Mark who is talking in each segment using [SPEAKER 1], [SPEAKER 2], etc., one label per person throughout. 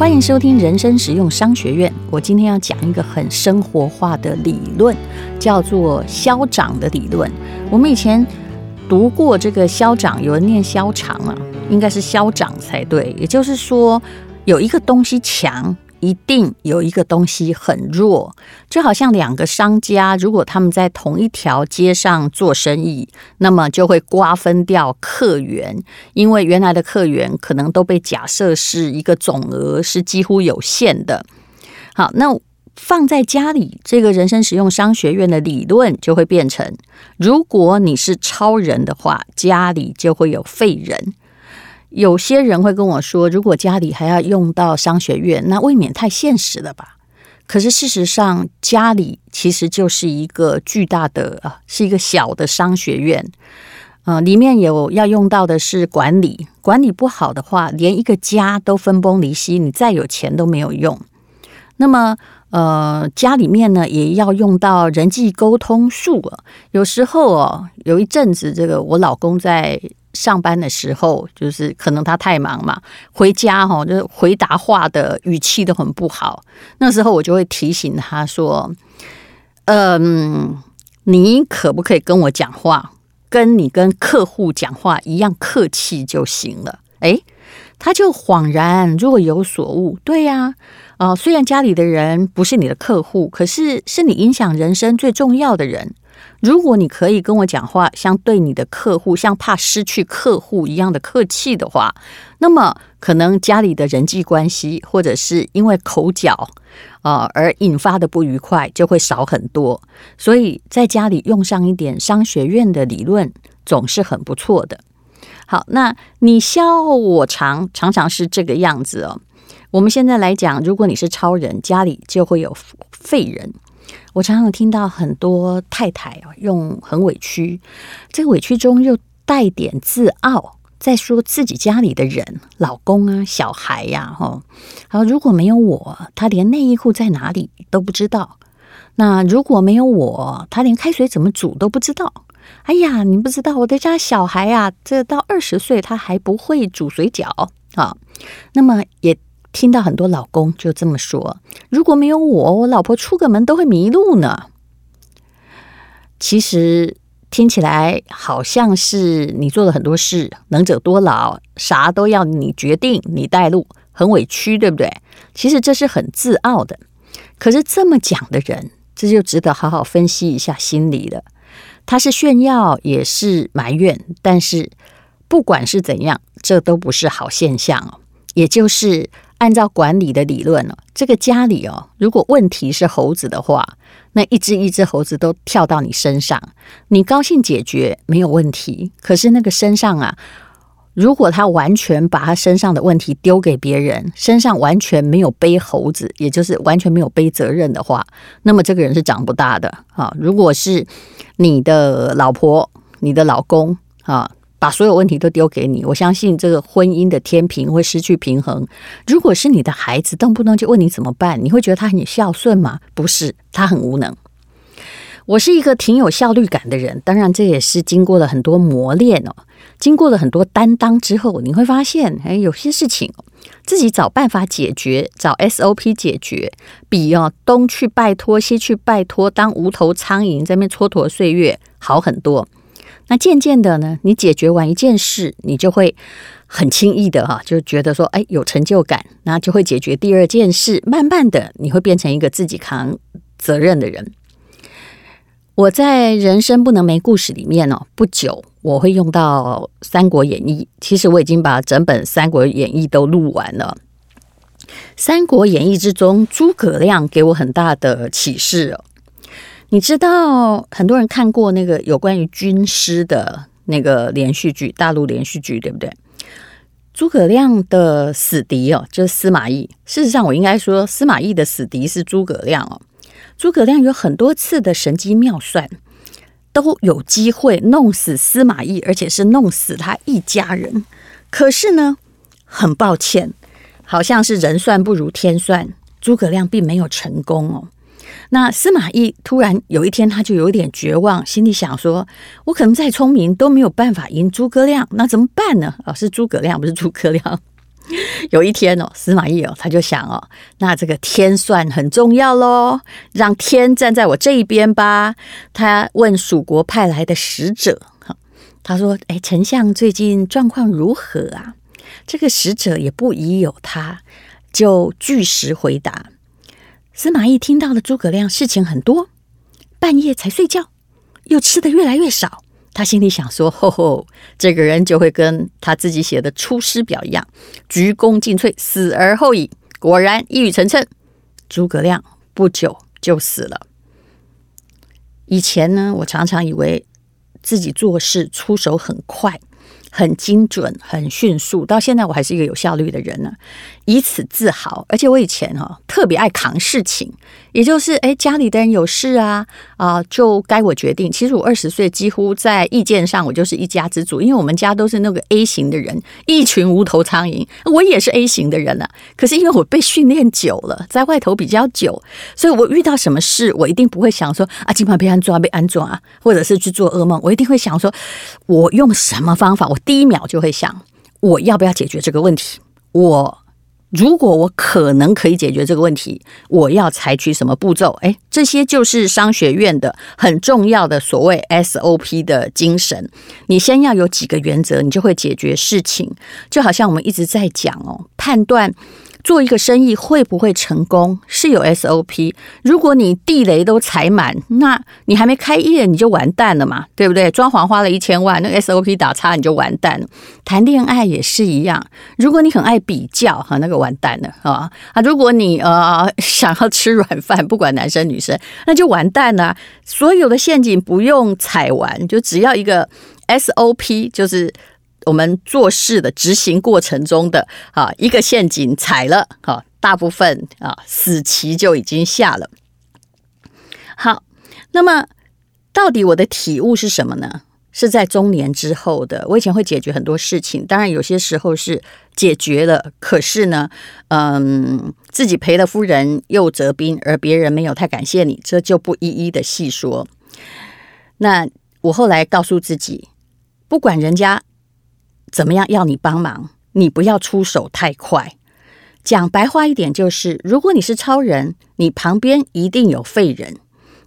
[SPEAKER 1] 欢迎收听人生实用商学院。我今天要讲一个很生活化的理论，叫做消长的理论。我们以前读过这个消长，有人念消长啊，应该是消长才对。也就是说，有一个东西强。一定有一个东西很弱，就好像两个商家，如果他们在同一条街上做生意，那么就会瓜分掉客源，因为原来的客源可能都被假设是一个总额是几乎有限的。好，那放在家里，这个人生实用商学院的理论就会变成：如果你是超人的话，家里就会有废人。有些人会跟我说，如果家里还要用到商学院，那未免太现实了吧？可是事实上，家里其实就是一个巨大的啊，是一个小的商学院。呃，里面有要用到的是管理，管理不好的话，连一个家都分崩离析，你再有钱都没有用。那么，呃，家里面呢也要用到人际沟通术。有时候哦，有一阵子，这个我老公在。上班的时候，就是可能他太忙嘛，回家哈，就是回答话的语气都很不好。那时候我就会提醒他说：“嗯，你可不可以跟我讲话，跟你跟客户讲话一样客气就行了？”诶，他就恍然若有所悟。对呀，啊，虽然家里的人不是你的客户，可是是你影响人生最重要的人。如果你可以跟我讲话，像对你的客户，像怕失去客户一样的客气的话，那么可能家里的人际关系，或者是因为口角啊、呃、而引发的不愉快就会少很多。所以在家里用上一点商学院的理论，总是很不错的。好，那你笑我常，常常是这个样子哦。我们现在来讲，如果你是超人，家里就会有废人。我常常听到很多太太啊，用很委屈，这个委屈中又带点自傲，在说自己家里的人，老公啊、小孩呀，哈，好，如果没有我，他连内衣裤在哪里都不知道。那如果没有我，他连开水怎么煮都不知道。哎呀，你不知道我的家小孩啊，这到二十岁他还不会煮水饺啊。那么也。听到很多老公就这么说：“如果没有我，我老婆出个门都会迷路呢。”其实听起来好像是你做了很多事，能者多劳，啥都要你决定，你带路，很委屈，对不对？其实这是很自傲的。可是这么讲的人，这就值得好好分析一下心理了。他是炫耀，也是埋怨，但是不管是怎样，这都不是好现象哦。也就是。按照管理的理论呢，这个家里哦，如果问题是猴子的话，那一只一只猴子都跳到你身上，你高兴解决没有问题。可是那个身上啊，如果他完全把他身上的问题丢给别人，身上完全没有背猴子，也就是完全没有背责任的话，那么这个人是长不大的啊。如果是你的老婆、你的老公啊。把所有问题都丢给你，我相信这个婚姻的天平会失去平衡。如果是你的孩子，动不动就问你怎么办，你会觉得他很孝顺吗？不是，他很无能。我是一个挺有效率感的人，当然这也是经过了很多磨练哦，经过了很多担当之后，你会发现，哎，有些事情自己找办法解决，找 SOP 解决，比哦东去拜托，西去拜托，当无头苍蝇在那蹉跎岁月好很多。那渐渐的呢，你解决完一件事，你就会很轻易的哈，就觉得说，哎，有成就感，那就会解决第二件事。慢慢的，你会变成一个自己扛责任的人。我在人生不能没故事里面哦，不久我会用到《三国演义》。其实我已经把整本《三国演义》都录完了。《三国演义》之中，诸葛亮给我很大的启示哦。你知道很多人看过那个有关于军师的那个连续剧，大陆连续剧，对不对？诸葛亮的死敌哦，就是司马懿。事实上，我应该说司马懿的死敌是诸葛亮哦。诸葛亮有很多次的神机妙算，都有机会弄死司马懿，而且是弄死他一家人。可是呢，很抱歉，好像是人算不如天算，诸葛亮并没有成功哦。那司马懿突然有一天，他就有点绝望，心里想说：“我可能再聪明都没有办法赢诸葛亮，那怎么办呢？”啊，是诸葛亮，不是诸葛亮。有一天哦，司马懿哦，他就想哦，那这个天算很重要喽，让天站在我这一边吧。他问蜀国派来的使者，哈，他说：“哎，丞相最近状况如何啊？”这个使者也不疑有他，就据实回答。司马懿听到了诸葛亮事情很多，半夜才睡觉，又吃的越来越少。他心里想说：“ 吼吼，这个人就会跟他自己写的《出师表》一样，鞠躬尽瘁，死而后已。”果然一语成谶，诸葛亮不久就死了。以前呢，我常常以为自己做事出手很快。很精准，很迅速。到现在我还是一个有效率的人呢，以此自豪。而且我以前哈、哦、特别爱扛事情，也就是哎家里的人有事啊啊、就该我决定。其实我二十岁几乎在意见上我就是一家之主，因为我们家都是那个 A 型的人，一群无头苍蝇。我也是 A 型的人了、啊，可是因为我被训练久了，在外头比较久，所以我遇到什么事，我一定不会想说啊，今晚被安装被安装啊，或者是去做噩梦。我一定会想说，我用什么方法我。第一秒就会想，我要不要解决这个问题？我如果我可能可以解决这个问题，我要采取什么步骤？诶，这些就是商学院的很重要的所谓 SOP 的精神。你先要有几个原则，你就会解决事情。就好像我们一直在讲哦，判断。做一个生意会不会成功是有 SOP。如果你地雷都踩满，那你还没开业你就完蛋了嘛，对不对？装潢花了一千万，那 SOP 打叉你就完蛋了。谈恋爱也是一样，如果你很爱比较哈，那个完蛋了啊啊！如果你呃想要吃软饭，不管男生女生，那就完蛋了。所有的陷阱不用踩完，就只要一个 SOP，就是。我们做事的执行过程中的啊一个陷阱踩了，哈，大部分啊死棋就已经下了。好，那么到底我的体悟是什么呢？是在中年之后的。我以前会解决很多事情，当然有些时候是解决了，可是呢，嗯，自己赔了夫人又折兵，而别人没有太感谢你，这就不一一的细说。那我后来告诉自己，不管人家。怎么样要你帮忙？你不要出手太快。讲白话一点就是，如果你是超人，你旁边一定有废人。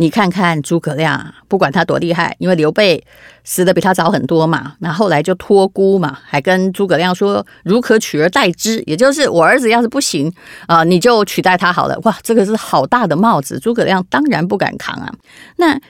[SPEAKER 1] 你看看诸葛亮，不管他多厉害，因为刘备死的比他早很多嘛，那后来就托孤嘛，还跟诸葛亮说，如可取而代之，也就是我儿子要是不行啊，你就取代他好了。哇，这个是好大的帽子，诸葛亮当然不敢扛啊。那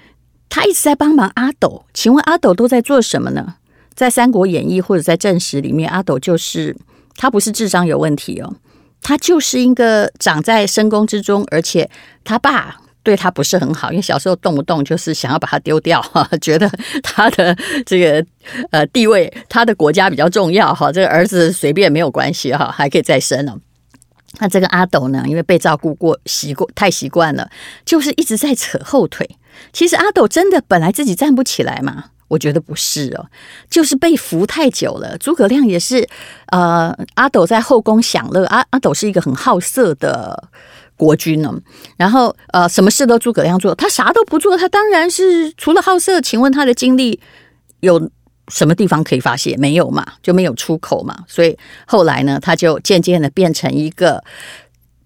[SPEAKER 1] 他一直在帮忙阿斗，请问阿斗都在做什么呢？在《三国演义》或者在正史里面，阿斗就是他不是智商有问题哦，他就是一个长在深宫之中，而且他爸对他不是很好，因为小时候动不动就是想要把他丢掉哈，觉得他的这个呃地位，他的国家比较重要哈，这个儿子随便没有关系哈，还可以再生呢。那这个阿斗呢，因为被照顾过习惯太习惯了，就是一直在扯后腿。其实阿斗真的本来自己站不起来嘛。我觉得不是哦，就是被扶太久了。诸葛亮也是，呃，阿斗在后宫享乐。阿阿斗是一个很好色的国君呢。然后，呃，什么事都诸葛亮做，他啥都不做。他当然是除了好色，请问他的精力有什么地方可以发泄？没有嘛，就没有出口嘛。所以后来呢，他就渐渐的变成一个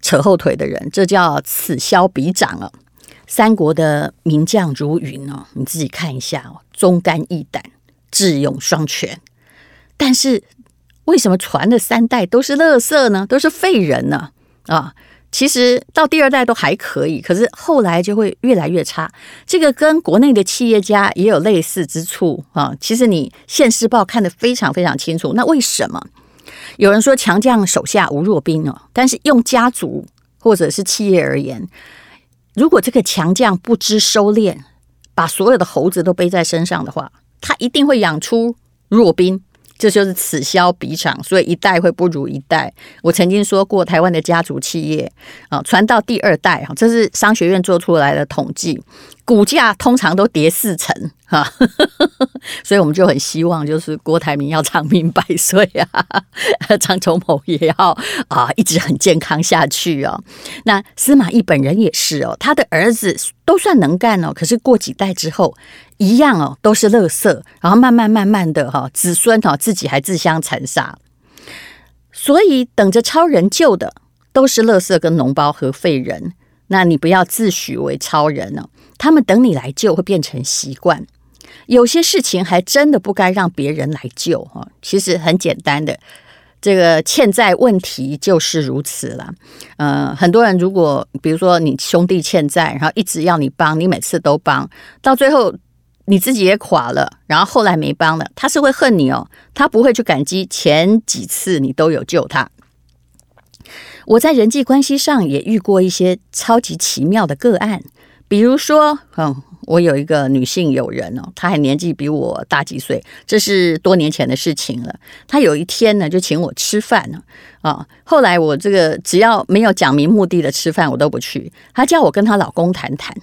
[SPEAKER 1] 扯后腿的人，这叫此消彼长了。三国的名将如云哦，你自己看一下哦，忠肝义胆，智勇双全。但是为什么传的三代都是垃圾呢？都是废人呢？啊，其实到第二代都还可以，可是后来就会越来越差。这个跟国内的企业家也有类似之处啊。其实你《现世报》看得非常非常清楚。那为什么有人说强将手下无弱兵哦？但是用家族或者是企业而言。如果这个强将不知收敛，把所有的猴子都背在身上的话，他一定会养出弱兵，这就是此消彼长，所以一代会不如一代。我曾经说过，台湾的家族企业啊，传到第二代啊，这是商学院做出来的统计。股价通常都跌四成哈，所以我们就很希望，就是郭台铭要长命百岁啊，张忠谋也要啊一直很健康下去哦。那司马懿本人也是哦，他的儿子都算能干哦，可是过几代之后一样哦，都是垃圾，然后慢慢慢慢的哈，子孙哈自己还自相残杀。所以等着超人救的都是垃圾跟脓包和废人。那你不要自诩为超人、哦，他们等你来救会变成习惯。有些事情还真的不该让别人来救哈。其实很简单的，这个欠债问题就是如此了。呃，很多人如果比如说你兄弟欠债，然后一直要你帮，你每次都帮，到最后你自己也垮了，然后后来没帮了，他是会恨你哦，他不会去感激前几次你都有救他。我在人际关系上也遇过一些超级奇妙的个案，比如说，嗯，我有一个女性友人哦，她还年纪比我大几岁，这是多年前的事情了。她有一天呢，就请我吃饭呢，啊，后来我这个只要没有讲明目的的吃饭，我都不去。她叫我跟她老公谈谈，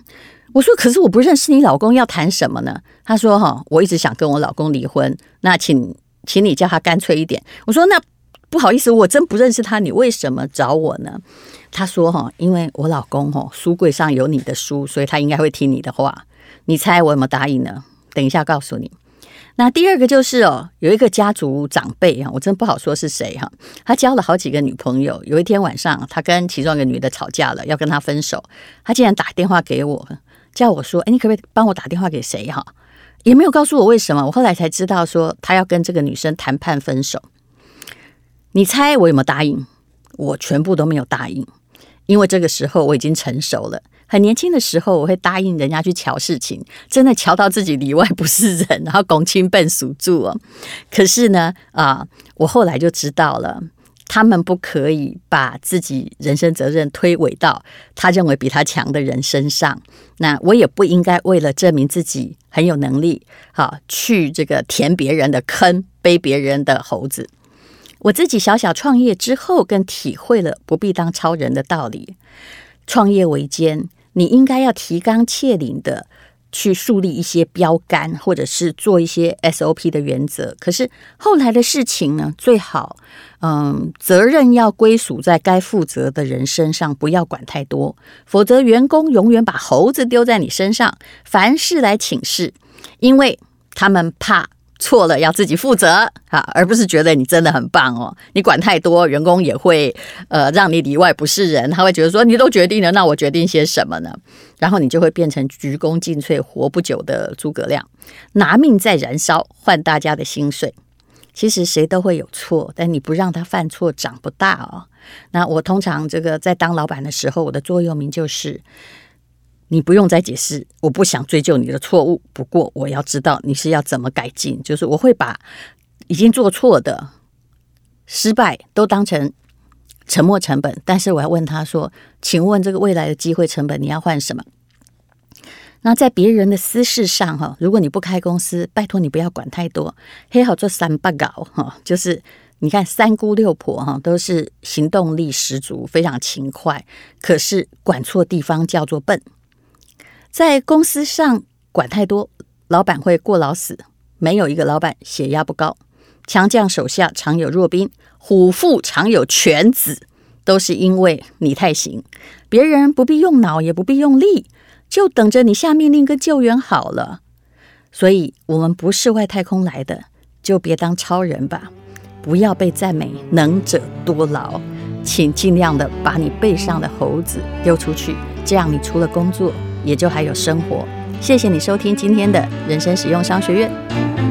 [SPEAKER 1] 我说可是我不认识你老公，要谈什么呢？她说哈，我一直想跟我老公离婚，那请请你叫他干脆一点。我说那。不好意思，我真不认识他，你为什么找我呢？他说：“哈，因为我老公哈书柜上有你的书，所以他应该会听你的话。你猜我有没有答应呢？等一下告诉你。那第二个就是哦，有一个家族长辈啊，我真不好说是谁哈。他交了好几个女朋友，有一天晚上，他跟其中一个女的吵架了，要跟他分手。他竟然打电话给我，叫我说：‘哎，你可不可以帮我打电话给谁？’哈，也没有告诉我为什么。我后来才知道说，他要跟这个女生谈判分手。”你猜我有没有答应？我全部都没有答应，因为这个时候我已经成熟了。很年轻的时候，我会答应人家去瞧事情，真的瞧到自己里外不是人，然后拱亲笨鼠住哦。可是呢，啊，我后来就知道了，他们不可以把自己人生责任推诿到他认为比他强的人身上。那我也不应该为了证明自己很有能力，好去这个填别人的坑，背别人的猴子。我自己小小创业之后，更体会了不必当超人的道理。创业维艰，你应该要提纲挈领的去树立一些标杆，或者是做一些 SOP 的原则。可是后来的事情呢，最好嗯，责任要归属在该负责的人身上，不要管太多，否则员工永远把猴子丢在你身上，凡事来请示，因为他们怕。错了要自己负责啊，而不是觉得你真的很棒哦。你管太多，员工也会呃让你里外不是人，他会觉得说你都决定了，那我决定些什么呢？然后你就会变成鞠躬尽瘁、活不久的诸葛亮，拿命在燃烧换大家的薪水。其实谁都会有错，但你不让他犯错，长不大哦。那我通常这个在当老板的时候，我的座右铭就是。你不用再解释，我不想追究你的错误。不过我要知道你是要怎么改进，就是我会把已经做错的失败都当成沉没成本。但是我要问他说：“请问这个未来的机会成本你要换什么？”那在别人的私事上哈，如果你不开公司，拜托你不要管太多。黑好做三八搞哈，就是你看三姑六婆哈，都是行动力十足，非常勤快，可是管错地方叫做笨。在公司上管太多，老板会过劳死。没有一个老板血压不高。强将手下常有弱兵，虎父常有犬子，都是因为你太行。别人不必用脑，也不必用力，就等着你下命令跟救援好了。所以，我们不是外太空来的，就别当超人吧。不要被赞美能者多劳，请尽量的把你背上的猴子丢出去，这样你除了工作。也就还有生活。谢谢你收听今天的人生使用商学院。